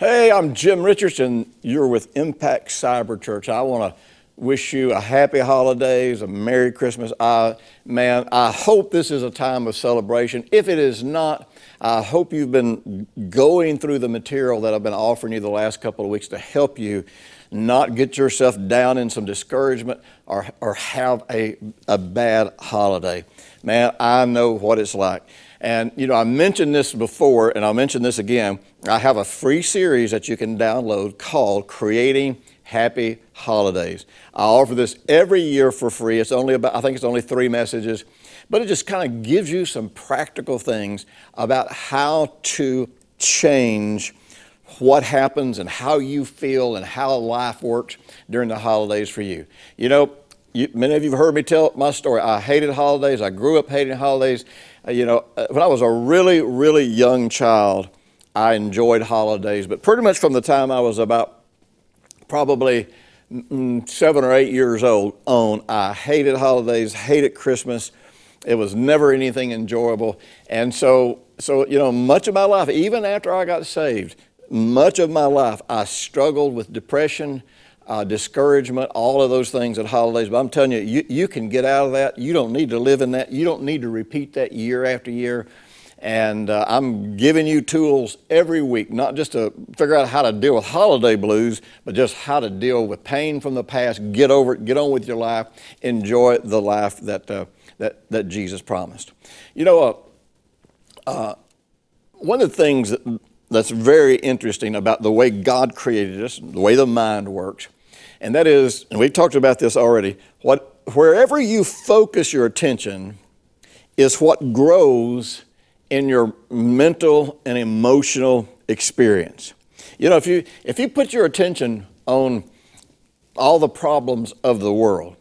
Hey, I'm Jim Richards. You're with Impact Cyber Church. I want to wish you a happy holidays, a Merry Christmas. I, man, I hope this is a time of celebration. If it is not, I hope you've been going through the material that I've been offering you the last couple of weeks to help you not get yourself down in some discouragement or, or have a, a bad holiday. Man, I know what it's like. And, you know, I mentioned this before, and I'll mention this again. I have a free series that you can download called Creating Happy Holidays. I offer this every year for free. It's only about, I think it's only three messages, but it just kind of gives you some practical things about how to change what happens and how you feel and how life works during the holidays for you. You know, you, many of you have heard me tell my story. I hated holidays. I grew up hating holidays. Uh, you know, uh, when I was a really, really young child, I enjoyed holidays. But pretty much from the time I was about probably mm, seven or eight years old on, I hated holidays, hated Christmas. It was never anything enjoyable. And so, so, you know, much of my life, even after I got saved, much of my life, I struggled with depression uh, discouragement, all of those things at holidays. But I'm telling you, you, you can get out of that. You don't need to live in that. You don't need to repeat that year after year. And uh, I'm giving you tools every week, not just to figure out how to deal with holiday blues, but just how to deal with pain from the past, get over it, get on with your life, enjoy the life that, uh, that, that Jesus promised. You know, uh, uh one of the things that, that's very interesting about the way God created us, the way the mind works, and that is, and we've talked about this already, what, wherever you focus your attention is what grows in your mental and emotional experience. You know, if you, if you put your attention on all the problems of the world,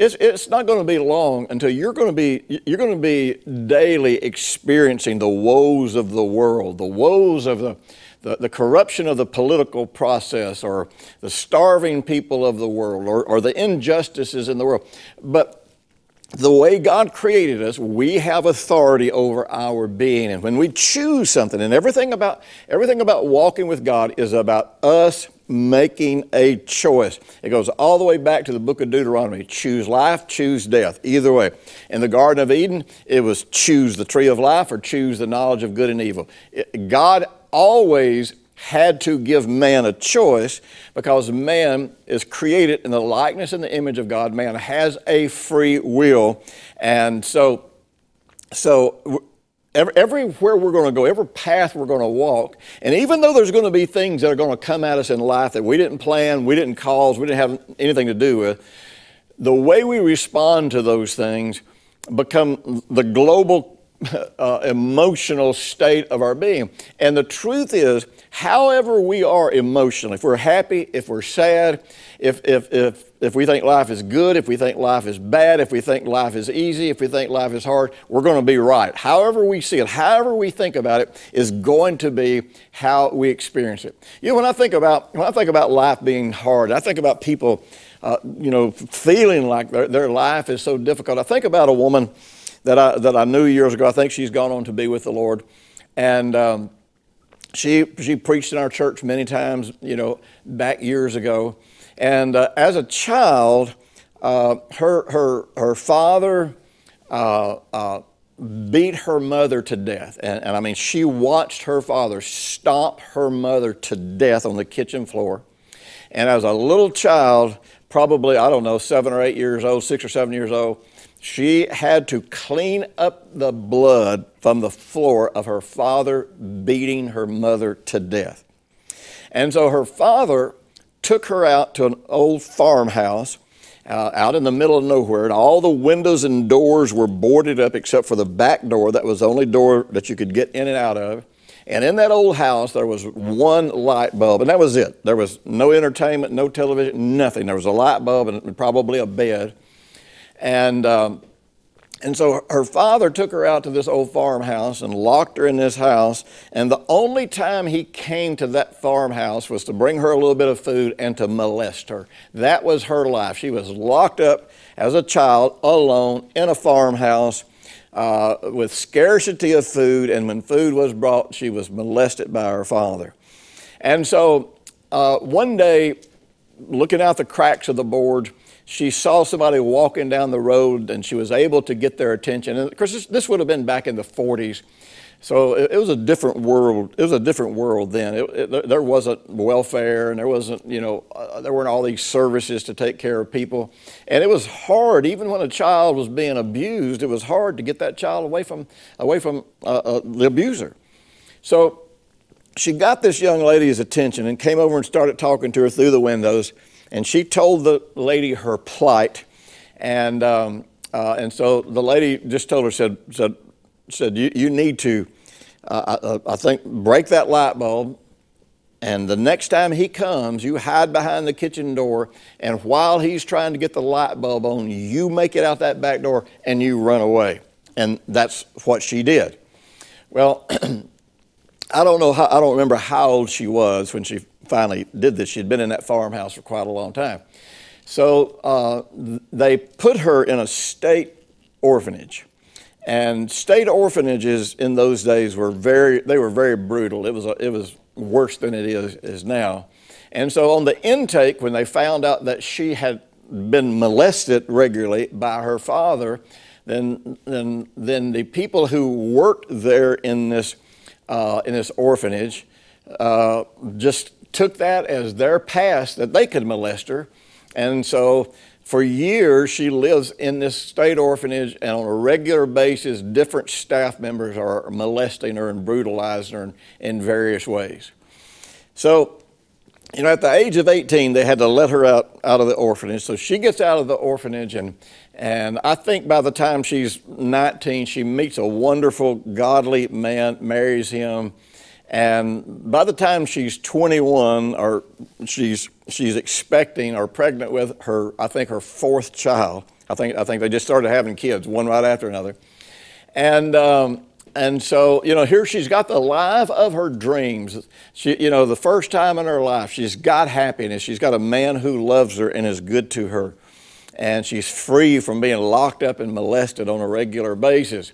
it's, it's not going to be long until you're going to be you're going to be daily experiencing the woes of the world, the woes of the the, the corruption of the political process or the starving people of the world or, or the injustices in the world. But the way God created us, we have authority over our being. And when we choose something, and everything about everything about walking with God is about us making a choice. It goes all the way back to the book of Deuteronomy. Choose life, choose death. Either way. In the Garden of Eden, it was choose the tree of life or choose the knowledge of good and evil. God always had to give man a choice because man is created in the likeness and the image of God. Man has a free will. And so, so everywhere we're going to go, every path we're going to walk, and even though there's going to be things that are going to come at us in life that we didn't plan, we didn't cause, we didn't have anything to do with, the way we respond to those things become the global uh, emotional state of our being. And the truth is, however we are emotionally, if we're happy, if we're sad, if, if, if, if we think life is good, if we think life is bad, if we think life is easy, if we think life is hard, we're going to be right. However we see it, however we think about it, is going to be how we experience it. You know, when I think about, when I think about life being hard, I think about people, uh, you know, feeling like their, their life is so difficult. I think about a woman that I, that I knew years ago. I think she's gone on to be with the Lord. And um, she, she preached in our church many times, you know, back years ago. And uh, as a child, uh, her, her, her father uh, uh beat her mother to death. And, and I mean, she watched her father stomp her mother to death on the kitchen floor. And as a little child, probably, I don't know, seven or eight years old, six or seven years old, she had to clean up the blood from the floor of her father beating her mother to death. And so her father took her out to an old farmhouse uh, out in the middle of nowhere, and all the windows and doors were boarded up except for the back door that was the only door that you could get in and out of. And in that old house, there was one light bulb, and that was it. There was no entertainment, no television, nothing. There was a light bulb and probably a bed. And, um, and so her father took her out to this old farmhouse and locked her in this house. And the only time he came to that farmhouse was to bring her a little bit of food and to molest her. That was her life. She was locked up as a child, alone, in a farmhouse uh, with scarcity of food, and when food was brought, she was molested by her father. And so uh, one day, looking out the cracks of the board, she saw somebody walking down the road and she was able to get their attention. And of course, this, this would have been back in the 40s. So it, it, was a different world. It was a different world then. It, it, there wasn't welfare, and there wasn't, you know, uh, there weren't all these services to take care of people, and it was hard. Even when a child was being abused, it was hard to get that child away from away from uh, uh, the abuser. So she got this young lady's attention and came over and started talking to her through the windows, and she told the lady her plight, and um, uh, and so the lady just told her said said said, You, you need to, uh, I, I think, break that light bulb. And the next time he comes, you hide behind the kitchen door. And while he's trying to get the light bulb on, you make it out that back door and you run away. And that's what she did. Well, I don't know how, I don't remember how old she was when she finally did this. She'd been in that farmhouse for quite a long time. So uh, they put her in a state orphanage. And state orphanages in those days were very, they were very brutal. It was, a, it was worse than it is, is now. And so on the intake, when they found out that she had been molested regularly by her father, then, then, then the people who worked there in this, uh, in this orphanage uh, just took that as their past that they could molest her. And so for years, she lives in this state orphanage, and on a regular basis, different staff members are molesting her and brutalizing her in, in various ways. So, you know, at the age of 18, they had to let her out, out of the orphanage. So she gets out of the orphanage, and, and I think by the time she's 19, she meets a wonderful, godly man, marries him, and by the time she's 21, or she's, she's expecting or pregnant with her, I think her fourth child. I think, I think they just started having kids, one right after another. And, um, and so, you know, here she's got the life of her dreams. She, you know, the first time in her life, she's got happiness. She's got a man who loves her and is good to her. And she's free from being locked up and molested on a regular basis.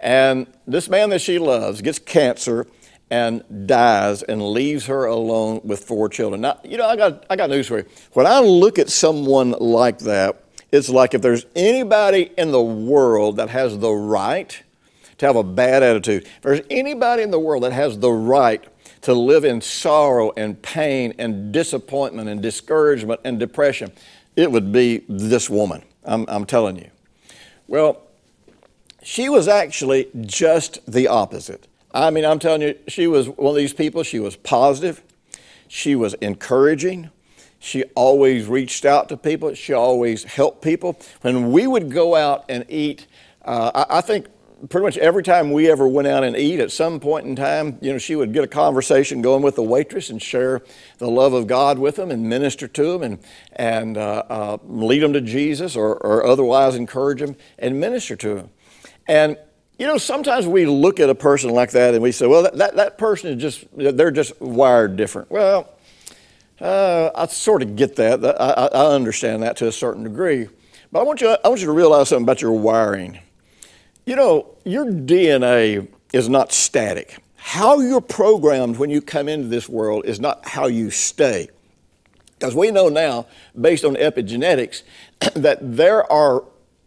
And this man that she loves gets cancer and dies and leaves her alone with four children. Now, you know, I got, I got news for you. When I look at someone like that, it's like if there's anybody in the world that has the right to have a bad attitude, if there's anybody in the world that has the right to live in sorrow and pain and disappointment and discouragement and depression, it would be this woman. I'm, I'm telling you. Well, she was actually just the opposite. I mean, I'm telling you, she was one of these people. She was positive. She was encouraging. She always reached out to people. She always helped people. When we would go out and eat, uh, I, I think pretty much every time we ever went out and eat, at some point in time, you know, she would get a conversation going with the waitress and share the love of God with them and minister to them and, and uh, uh, lead them to Jesus or, or otherwise encourage them and minister to them. And you know, sometimes we look at a person like that and we say, well, that, that, that person is just, they're just wired different. Well, uh, I sort of get that. I, I, understand that to a certain degree. But I want, you, I want you to realize something about your wiring. You know, your DNA is not static. How you're programmed when you come into this world is not how you stay. Because we know now, based on epigenetics, that there are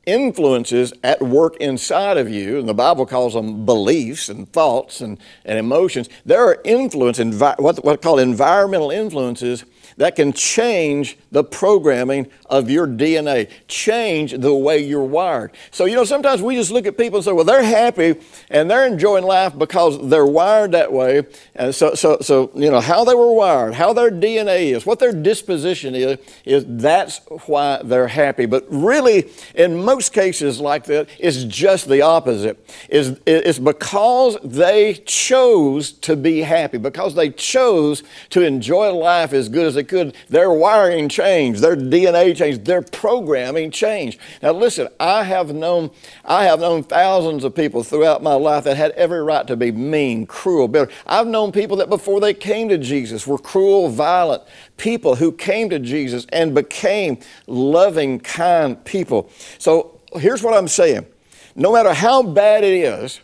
influences at work inside of you, and the Bible calls them beliefs and thoughts and, and emotions. There are influence, envi- what, what called environmental influences that can change the programming of your DNA, change the way you're wired. So, you know, sometimes we just look at people and say, well, they're happy and they're enjoying life because they're wired that way. And so, so, so you know, how they were wired, how their DNA is, what their disposition is, is that's why they're happy. But really, in most cases like that, it's just the opposite. It's, it's because they chose to be happy, because they chose to enjoy life as good as they could, their wiring changed, their DNA changed, their programming changed. Now listen, I have known I have known thousands of people throughout my life that had every right to be mean, cruel, bitter. I've known people that before they came to Jesus were cruel, violent people who came to Jesus and became loving, kind people. So here's what I'm saying. No matter how bad it is,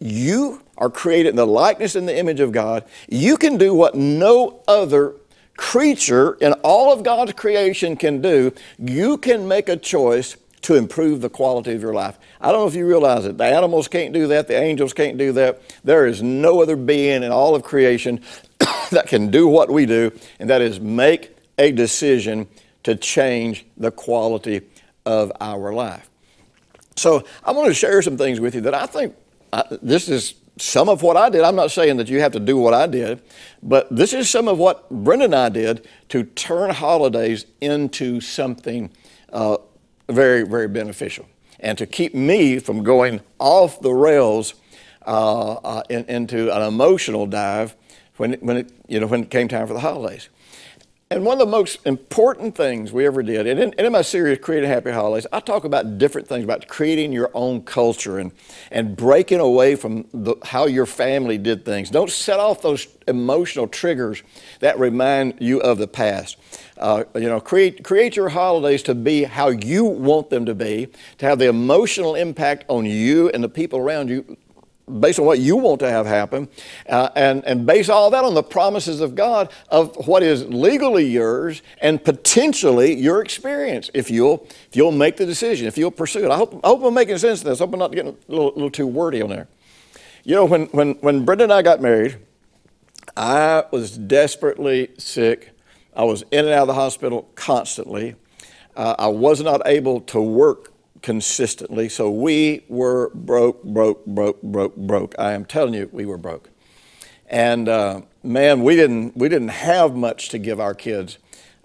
you are created in the likeness and the image of God. You can do what no other creature in all of God's creation can do. You can make a choice to improve the quality of your life. I don't know if you realize it. The animals can't do that, the angels can't do that. There is no other being in all of creation that can do what we do, and that is make a decision to change the quality of our life. So, I want to share some things with you that I think I, this is some of what I did. I'm not saying that you have to do what I did, but this is some of what Brenda and I did to turn holidays into something uh, very, very beneficial and to keep me from going off the rails uh, uh, in, into an emotional dive when when, it, you know, when it came time for the holidays. And one of the most important things we ever did, and in, and in, my series, Creating Happy Holidays, I talk about different things about creating your own culture and, and breaking away from the, how your family did things. Don't set off those emotional triggers that remind you of the past. Uh, you know, create, create your holidays to be how you want them to be, to have the emotional impact on you and the people around you based on what you want to have happen, uh, and, and base all that on the promises of God of what is legally yours and potentially your experience if you'll, if you'll make the decision, if you'll pursue it. I hope, I hope I'm making sense of this. I hope I'm not getting a little, little too wordy on there. You know, when, when, when Brenda and I got married, I was desperately sick. I was in and out of the hospital constantly. Uh, I was not able to work consistently. So we were broke, broke, broke, broke, broke. I am telling you, we were broke. And uh, man, we didn't, we didn't have much to give our kids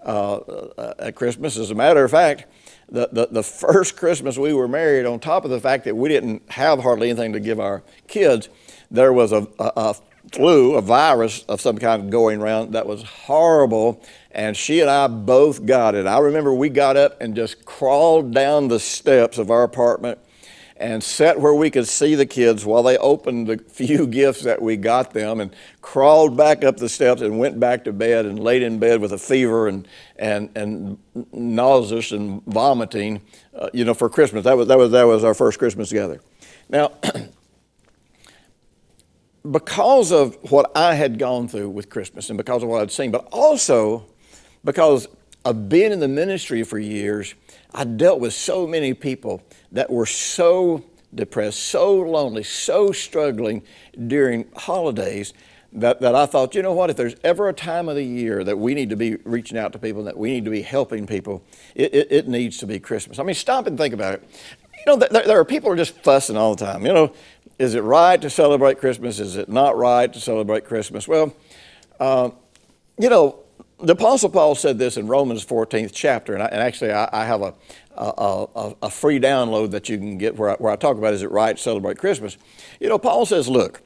uh, uh, at Christmas. As a matter of fact, the, the, the, first Christmas we were married, on top of the fact that we didn't have hardly anything to give our kids, there was a, a, a flu, a virus of some kind going around that was horrible and she and I both got it. I remember we got up and just crawled down the steps of our apartment and sat where we could see the kids while they opened the few gifts that we got them and crawled back up the steps and went back to bed and laid in bed with a fever and, and, and nauseous and vomiting, uh, you know, for Christmas. That was, that, was, that was our first Christmas together. Now, because of what I had gone through with Christmas and because of what I'd seen, but also because of being in the ministry for years, I dealt with so many people that were so depressed, so lonely, so struggling during holidays that, that I thought, you know what, if there's ever a time of the year that we need to be reaching out to people, that we need to be helping people, it, it, it needs to be Christmas. I mean, stop and think about it. You know, there, there are people who are just fussing all the time. You know, is it right to celebrate Christmas? Is it not right to celebrate Christmas? Well, uh, you know, the Apostle Paul said this in Romans 14th chapter, and, I, and actually I, I have a, a, a, free download that you can get where I, where I talk about is it right to celebrate Christmas. You know, Paul says, look,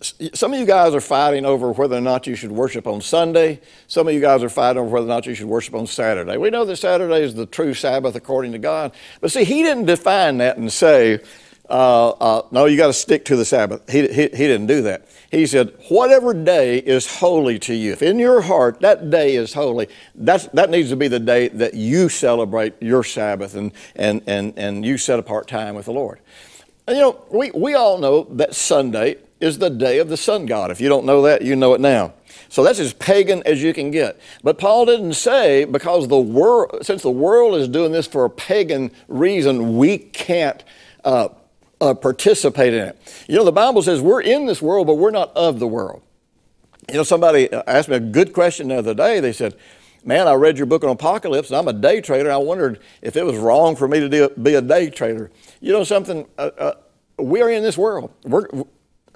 some of you guys are fighting over whether or not you should worship on Sunday. Some of you guys are fighting over whether or not you should worship on Saturday. We know that Saturday is the true Sabbath according to God. But see, he didn't define that and say, uh, uh, no, you got to stick to the Sabbath. He, he, he didn't do that. He said, whatever day is holy to you, if in your heart that day is holy, that's, that needs to be the day that you celebrate your Sabbath and, and, and, and you set apart time with the Lord. And you know, we, we all know that Sunday is the day of the sun god. If you don't know that, you know it now. So that's as pagan as you can get. But Paul didn't say because the world, since the world is doing this for a pagan reason, we can't uh, uh, participate in it. You know, the Bible says we're in this world, but we're not of the world. You know, somebody asked me a good question the other day. They said, Man, I read your book on apocalypse, and I'm a day trader. I wondered if it was wrong for me to be a day trader. You know something? Uh, uh, we're in this world. We're,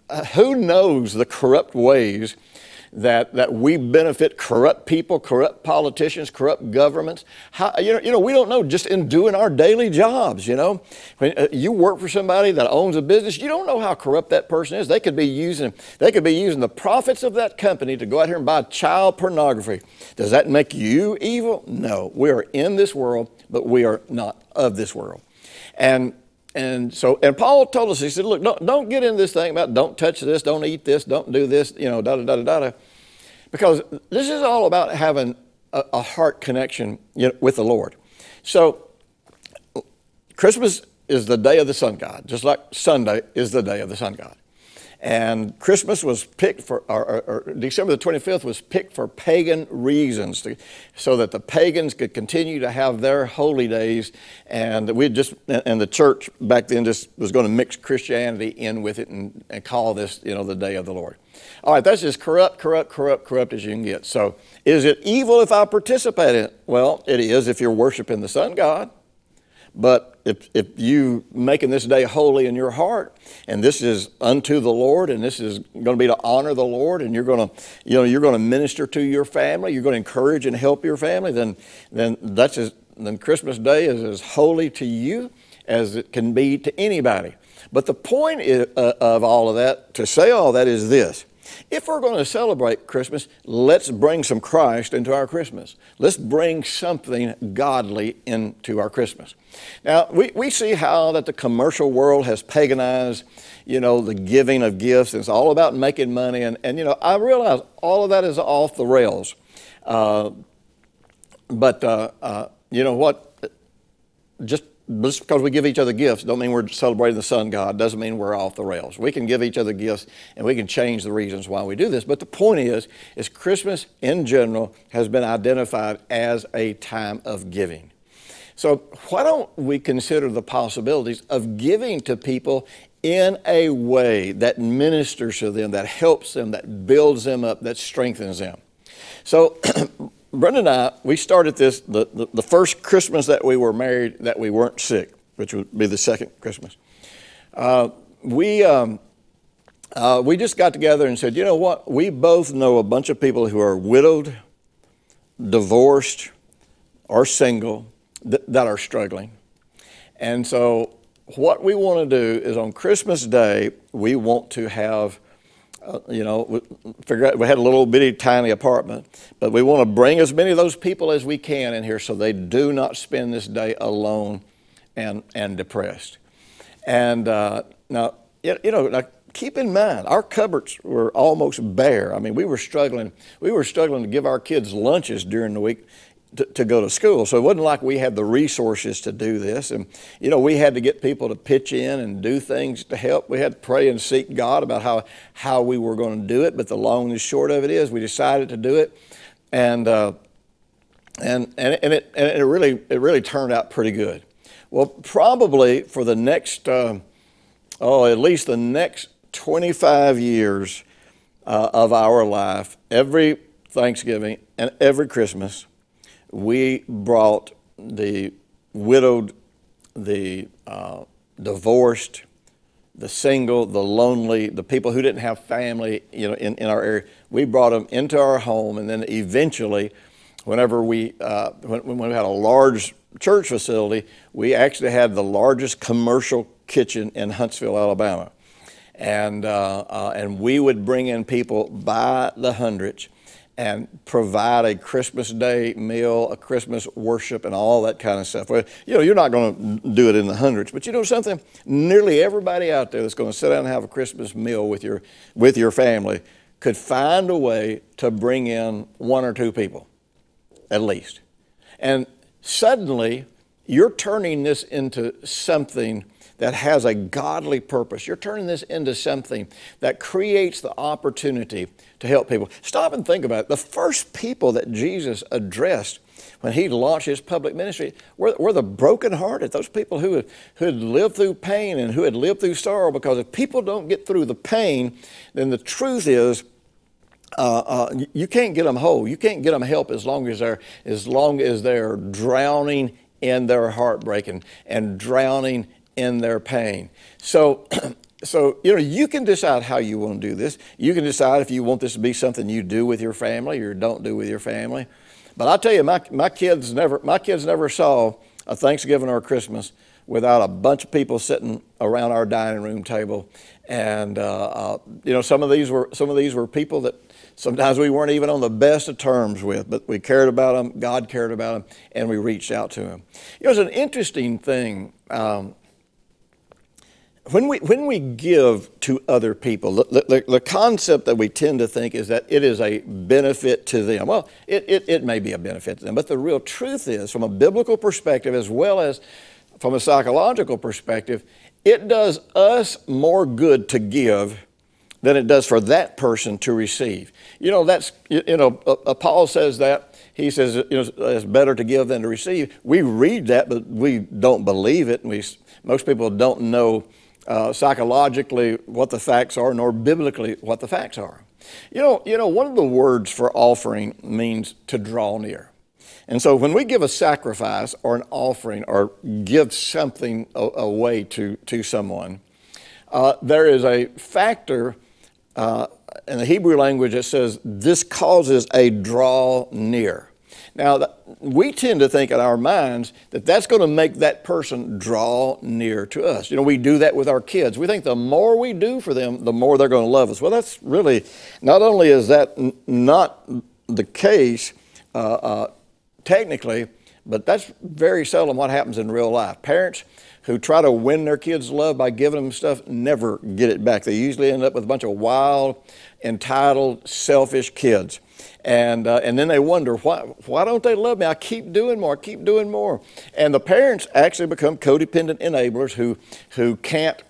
uh, who knows the corrupt ways that, that we benefit corrupt people, corrupt politicians, corrupt governments. How, you, know, you know, we don't know just in doing our daily jobs, you know. When uh, you work for somebody that owns a business, you don't know how corrupt that person is. They could be using, they could be using the profits of that company to go out here and buy child pornography. Does that make you evil? No. We are in this world, but we are not of this world. And and so, and Paul told us, he said, look, don't, don't get into this thing about don't touch this, don't eat this, don't do this, you know, da da da da da. Because this is all about having a, a heart connection you know, with the Lord. So, Christmas is the day of the sun god, just like Sunday is the day of the sun god. And Christmas was picked for, or, or, or, December the 25th was picked for pagan reasons, to, so that the pagans could continue to have their holy days. And we just, and the church back then just was going to mix Christianity in with it and, and call this, you know, the day of the Lord. All right, that's as corrupt, corrupt, corrupt, corrupt as you can get. So, is it evil if I participate in it? Well, it is if you're worshiping the sun god. But if, if you making this day holy in your heart, and this is unto the Lord, and this is going to be to honor the Lord, and you're going to, you know, you're going to minister to your family, you're going to encourage and help your family, then, then that's as, then Christmas Day is as holy to you as it can be to anybody. But the point uh, of all of that, to say all that, is this: if we're going to celebrate Christmas, let's bring some Christ into our Christmas. Let's bring something godly into our Christmas. Now, we, we see how that the commercial world has paganized, you know, the giving of gifts. It's all about making money. And, and you know, I realize all of that is off the rails. Uh, but, uh, uh, you know what? Just just because we give each other gifts don't mean we're celebrating the sun god doesn't mean we're off the rails. We can give each other gifts and we can change the reasons why we do this. But the point is is christmas in general has been identified as a time of giving. So why don't we consider the possibilities of giving to people in a way that ministers to them that helps them that builds them up that strengthens them? So Brenda and I, we started this the, the, the, first Christmas that we were married that we weren't sick, which would be the second Christmas. Uh, we, um, uh, we just got together and said, you know what? We both know a bunch of people who are widowed, divorced, or single th- that are struggling. And so, what we want to do is on Christmas Day, we want to have uh, you know, we, out, we had a little bitty tiny apartment, but we want to bring as many of those people as we can in here so they do not spend this day alone and, and depressed. And uh, now, you know, now keep in mind, our cupboards were almost bare. I mean, we were struggling. We were struggling to give our kids lunches during the week to, to, go to school. So it wasn't like we had the resources to do this. And, you know, we had to get people to pitch in and do things to help. We had to pray and seek God about how, how we were going to do it. But the long and the short of it is we decided to do it. And, uh, and, and, and, it, and it, really, it really turned out pretty good. Well, probably for the next, uh, oh, at least the next 25 years uh, of our life, every Thanksgiving and every Christmas, we brought the widowed, the uh, divorced, the single, the lonely, the people who didn't have family, you know, in, in our area. We brought them into our home, and then eventually, whenever we uh, when, when we had a large church facility, we actually had the largest commercial kitchen in Huntsville, Alabama, and uh, uh, and we would bring in people by the hundreds and provide a Christmas Day meal, a Christmas worship, and all that kind of stuff. Well, you know, you're not going to do it in the hundreds, but you know something? Nearly everybody out there that's going to sit down and have a Christmas meal with your with your family could find a way to bring in one or two people, at least. And suddenly, you're turning this into something that has a godly purpose. You're turning this into something that creates the opportunity to help people. Stop and think about it. The first people that Jesus addressed when he launched his public ministry were, were the brokenhearted, those people who had, who had lived through pain and who had lived through sorrow. Because if people don't get through the pain, then the truth is uh, uh, you can't get them whole. You can't get them help as long as they're as long as they're drowning in their heartbreak and, and drowning in their pain. So, so you know you can decide how you want to do this. You can decide if you want this to be something you do with your family or don't do with your family. But I tell you, my, my kids never my kids never saw a Thanksgiving or a Christmas without a bunch of people sitting around our dining room table. And uh, uh, you know, some of these were some of these were people that sometimes we weren't even on the best of terms with, but we cared about them. God cared about them, and we reached out to them. It was an interesting thing. Um, when we, when we give to other people, the, the, the, concept that we tend to think is that it is a benefit to them. Well, it, it, it may be a benefit to them, but the real truth is, from a biblical perspective as well as from a psychological perspective, it does us more good to give than it does for that person to receive. You know, that's, you know, uh, uh, Paul says that. He says you know, it's better to give than to receive. We read that, but we don't believe it. And We, most people don't know uh, psychologically what the facts are, nor biblically what the facts are. You know, you know, one of the words for offering means to draw near. And so when we give a sacrifice or an offering or give something away to, to someone, uh, there is a factor uh, in the Hebrew language that says this causes a draw near. Now, we tend to think in our minds that that's going to make that person draw near to us. You know, we do that with our kids. We think the more we do for them, the more they're going to love us. Well, that's really, not only is that n- not the case, uh, uh, technically, but that's very seldom what happens in real life. Parents who try to win their kids' love by giving them stuff never get it back. They usually end up with a bunch of wild, entitled, selfish kids. And, uh, and then they wonder, why, why don't they love me? I keep doing more, I keep doing more. And the parents actually become codependent enablers who, who can't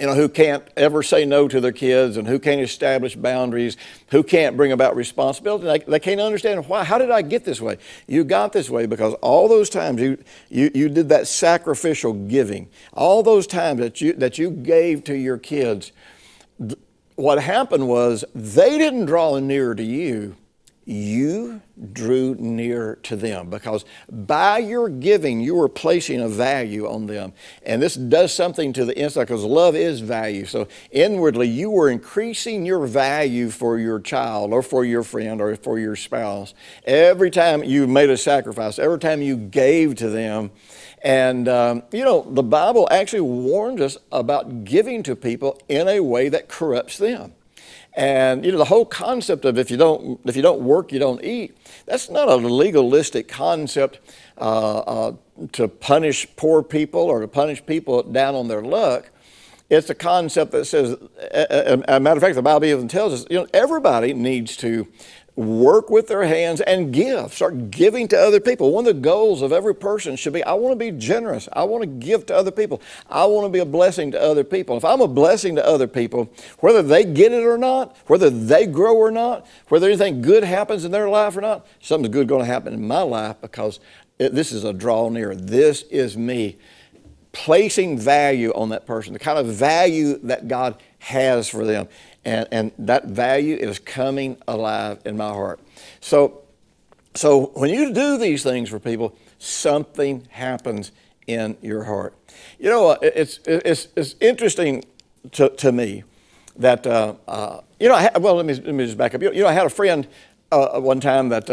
you know, who can't ever say no to their kids and who can't establish boundaries, who can't bring about responsibility. They, they can't understand why. How did I get this way? You got this way because all those times you, you, you did that sacrificial giving, all those times that you, that you gave to your kids, what happened was they didn't draw nearer to you, you drew near to them because by your giving, you were placing a value on them. And this does something to the inside because love is value. So inwardly, you were increasing your value for your child or for your friend or for your spouse. Every time you made a sacrifice, every time you gave to them, and, um, you know, the Bible actually warns us about giving to people in a way that corrupts them. And you know the whole concept of if you don't if you don't work you don't eat. That's not a legalistic concept uh, uh, to punish poor people or to punish people down on their luck. It's a concept that says, a, a matter of fact, the Bible even tells us, you know, everybody needs to work with their hands and give. Start giving to other people. One of the goals of every person should be I want to be generous. I want to give to other people. I want to be a blessing to other people. If I'm a blessing to other people, whether they get it or not, whether they grow or not, whether anything good happens in their life or not, something's good going to happen in my life because it, this is a draw near. This is me placing value on that person, the kind of value that God has for them. And, and that value is coming alive in my heart. So, so when you do these things for people, something happens in your heart. You know, it's, it's, it's interesting to, to me that, uh, uh, you know, I, well, let me, let me just back up. You know, I had a friend uh, one time that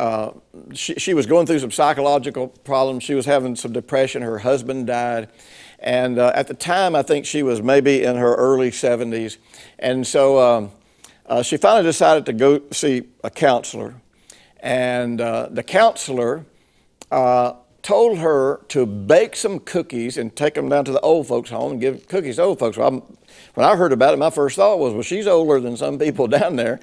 uh, she, she was going through some psychological problems. She was having some depression. Her husband died. And uh, at the time, I think she was maybe in her early 70s. And so um, uh, she finally decided to go see a counselor. And uh, the counselor uh, told her to bake some cookies and take them down to the old folks' home and give cookies to old folks. Well, when I heard about it, my first thought was, well, she's older than some people down there.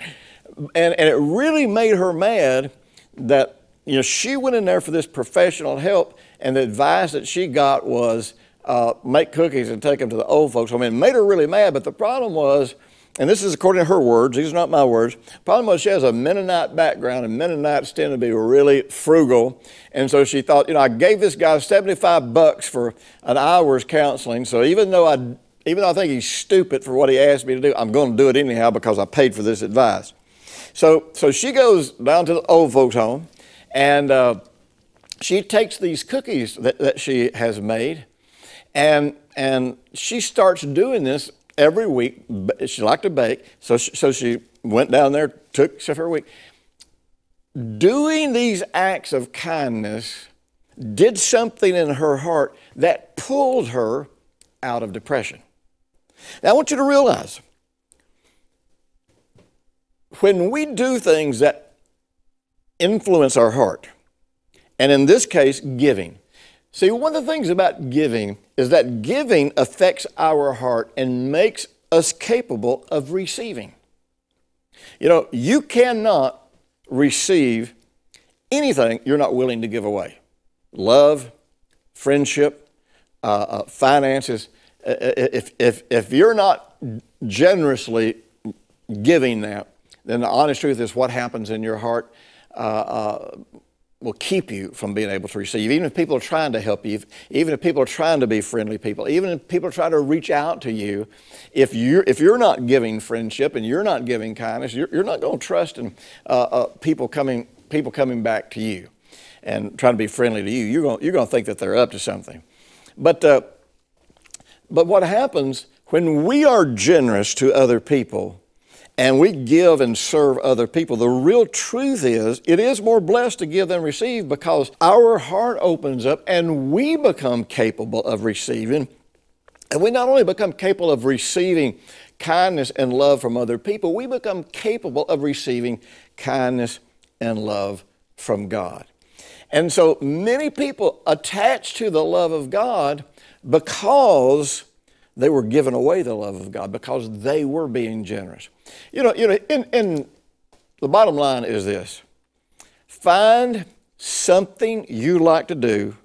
And, and it really made her mad that you know, she went in there for this professional help, and the advice that she got was, uh, make cookies and take them to the old folks. I mean, it made her really mad, but the problem was, and this is according to her words, these are not my words. Problem was she has a Mennonite background, and Mennonites tend to be really frugal. And so she thought, you know, I gave this guy 75 bucks for an hour's counseling, so even though I even though I think he's stupid for what he asked me to do, I'm going to do it anyhow because I paid for this advice. So, so she goes down to the old folks' home and uh, she takes these cookies that, that she has made and, and she starts doing this every week. She liked to bake, so she, so she went down there, took stuff every week. Doing these acts of kindness did something in her heart that pulled her out of depression. Now, I want you to realize when we do things that influence our heart, and in this case, giving. See, one of the things about giving is that giving affects our heart and makes us capable of receiving. You know, you cannot receive anything you're not willing to give away love, friendship, uh, uh, finances. If, if, if you're not generously giving that, then the honest truth is what happens in your heart uh, uh, will keep you from being able to receive. Even if people are trying to help you, even if people are trying to be friendly people, even if people try to reach out to you, if you're, if you're not giving friendship and you're not giving kindness, you're, you're not going to trust in uh, uh, people, coming, people coming back to you and trying to be friendly to you. You're going, you're going to think that they're up to something. But, uh, but what happens when we are generous to other people, and we give and serve other people. The real truth is, it is more blessed to give than receive because our heart opens up and we become capable of receiving. And we not only become capable of receiving kindness and love from other people, we become capable of receiving kindness and love from God. And so many people attach to the love of God because they were giving away the love of God, because they were being generous. You know, you know, in, in the bottom line is this find something you like to do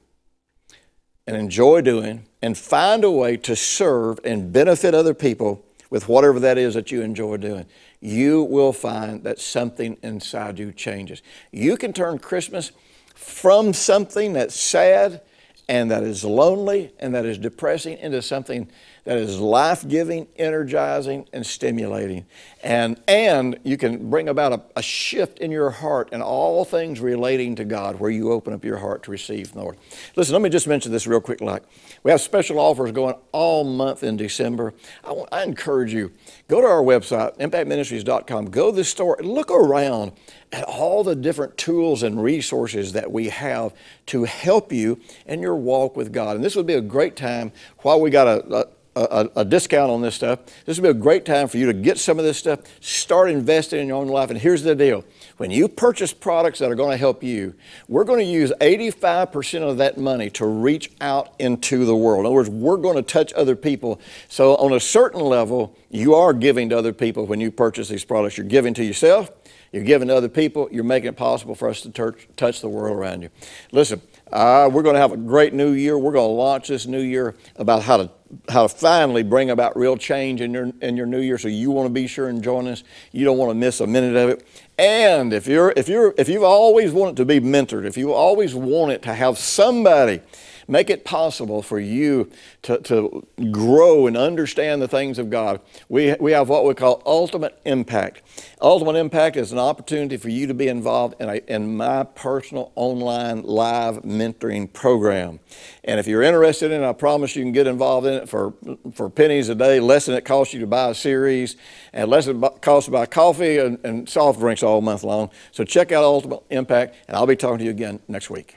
and enjoy doing, and find a way to serve and benefit other people with whatever that is that you enjoy doing. You will find that something inside you changes. You can turn Christmas from something that's sad and that is lonely and that is depressing into something that is life giving, energizing, and stimulating. And, and you can bring about a, a, shift in your heart and all things relating to God where you open up your heart to receive the Lord. Listen, let me just mention this real quick. Like, we have special offers going all month in December. I, I encourage you, go to our website, impactministries.com, go to the store, look around at all the different tools and resources that we have to help you in your walk with God. And this would be a great time while we got a, a, a, discount on this stuff. This would be a great time for you to get some of this stuff, start investing in your own life. And here's the deal when you purchase products that are going to help you, we're going to use 85% of that money to reach out into the world. In other words, we're going to touch other people. So, on a certain level, you are giving to other people when you purchase these products. You're giving to yourself, you're giving to other people, you're making it possible for us to touch the world around you. Listen, uh, we're going to have a great new year. We're going to launch this new year about how to how to finally bring about real change in your in your new year. So you want to be sure and join us. You don't want to miss a minute of it. And if you're if you're if you've always wanted to be mentored, if you always wanted to have somebody Make it possible for you to, to grow and understand the things of God. We, we have what we call ultimate impact. Ultimate impact is an opportunity for you to be involved in, a, in my personal online live mentoring program. And if you're interested in it, I promise you can get involved in it for, for pennies a day, less than it costs you to buy a series, and less than it costs to buy coffee and, and soft drinks all month long. So check out Ultimate Impact, and I'll be talking to you again next week.